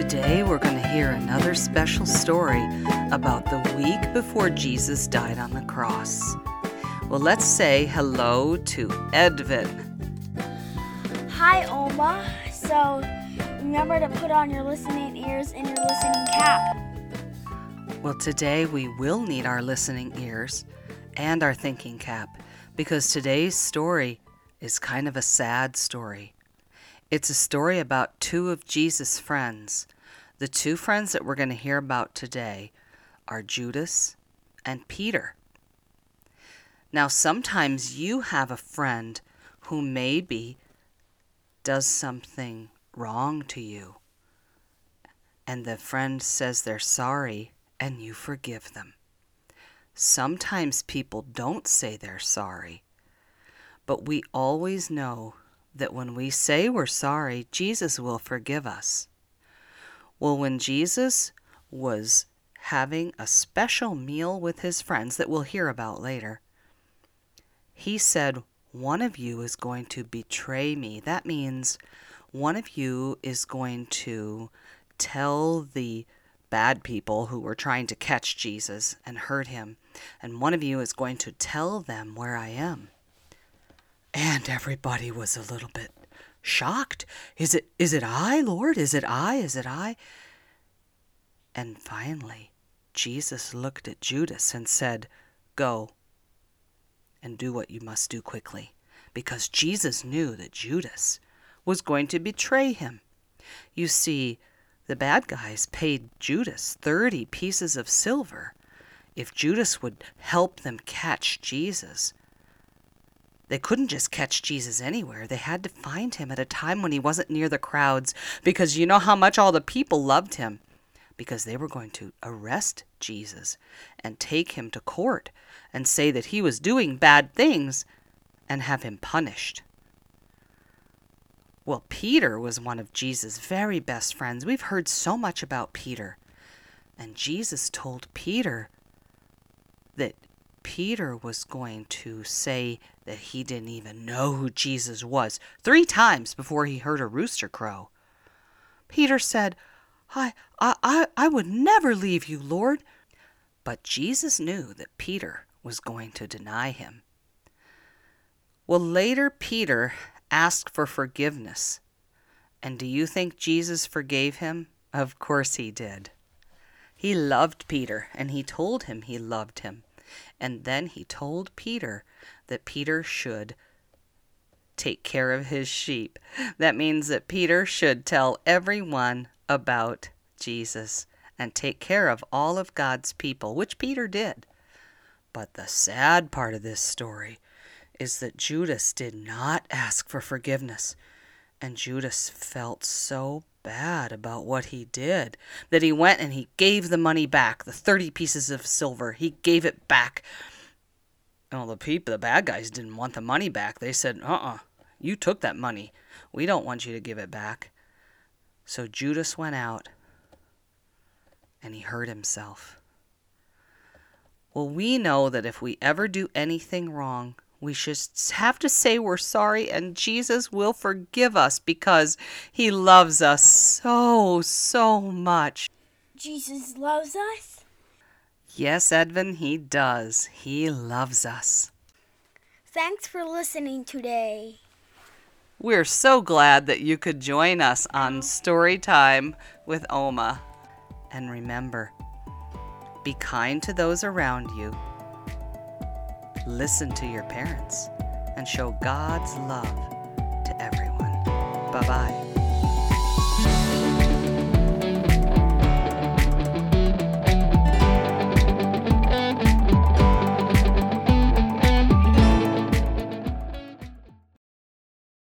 Today we're going to hear another special story about the week before Jesus died on the cross. Well, let's say hello to Edvin. Hi, Oma. So, remember to put on your listening ears and your listening cap. Well, today we will need our listening ears and our thinking cap because today's story is kind of a sad story. It's a story about two of Jesus' friends. The two friends that we're going to hear about today are Judas and Peter. Now, sometimes you have a friend who maybe does something wrong to you, and the friend says they're sorry and you forgive them. Sometimes people don't say they're sorry, but we always know that when we say we're sorry, Jesus will forgive us. Well, when Jesus was having a special meal with his friends that we'll hear about later, he said, One of you is going to betray me. That means one of you is going to tell the bad people who were trying to catch Jesus and hurt him, and one of you is going to tell them where I am. And everybody was a little bit shocked. Is it is it I, Lord? Is it I? Is it I? And finally, Jesus looked at Judas and said, Go and do what you must do quickly, because Jesus knew that Judas was going to betray him. You see, the bad guys paid Judas 30 pieces of silver if Judas would help them catch Jesus. They couldn't just catch Jesus anywhere. They had to find him at a time when he wasn't near the crowds because you know how much all the people loved him. Because they were going to arrest Jesus and take him to court and say that he was doing bad things and have him punished. Well, Peter was one of Jesus' very best friends. We've heard so much about Peter. And Jesus told Peter that Peter was going to say that he didn't even know who Jesus was three times before he heard a rooster crow. Peter said, I, I, I would never leave you, Lord. But Jesus knew that Peter was going to deny him. Well, later Peter asked for forgiveness. And do you think Jesus forgave him? Of course he did. He loved Peter, and he told him he loved him. And then he told Peter that Peter should take care of his sheep. That means that Peter should tell everyone about Jesus and take care of all of God's people, which Peter did. But the sad part of this story is that Judas did not ask for forgiveness. And Judas felt so bad about what he did that he went and he gave the money back, the 30 pieces of silver. He gave it back. Well, the people, the bad guys didn't want the money back. They said, uh uh you took that money. We don't want you to give it back. So Judas went out and he hurt himself. Well, we know that if we ever do anything wrong, we should have to say we're sorry, and Jesus will forgive us because he loves us so, so much. Jesus loves us? Yes, Edvin, he does. He loves us. Thanks for listening today. We're so glad that you could join us on Story Time with Oma. And remember, be kind to those around you listen to your parents, and show God's love to everyone. Bye bye.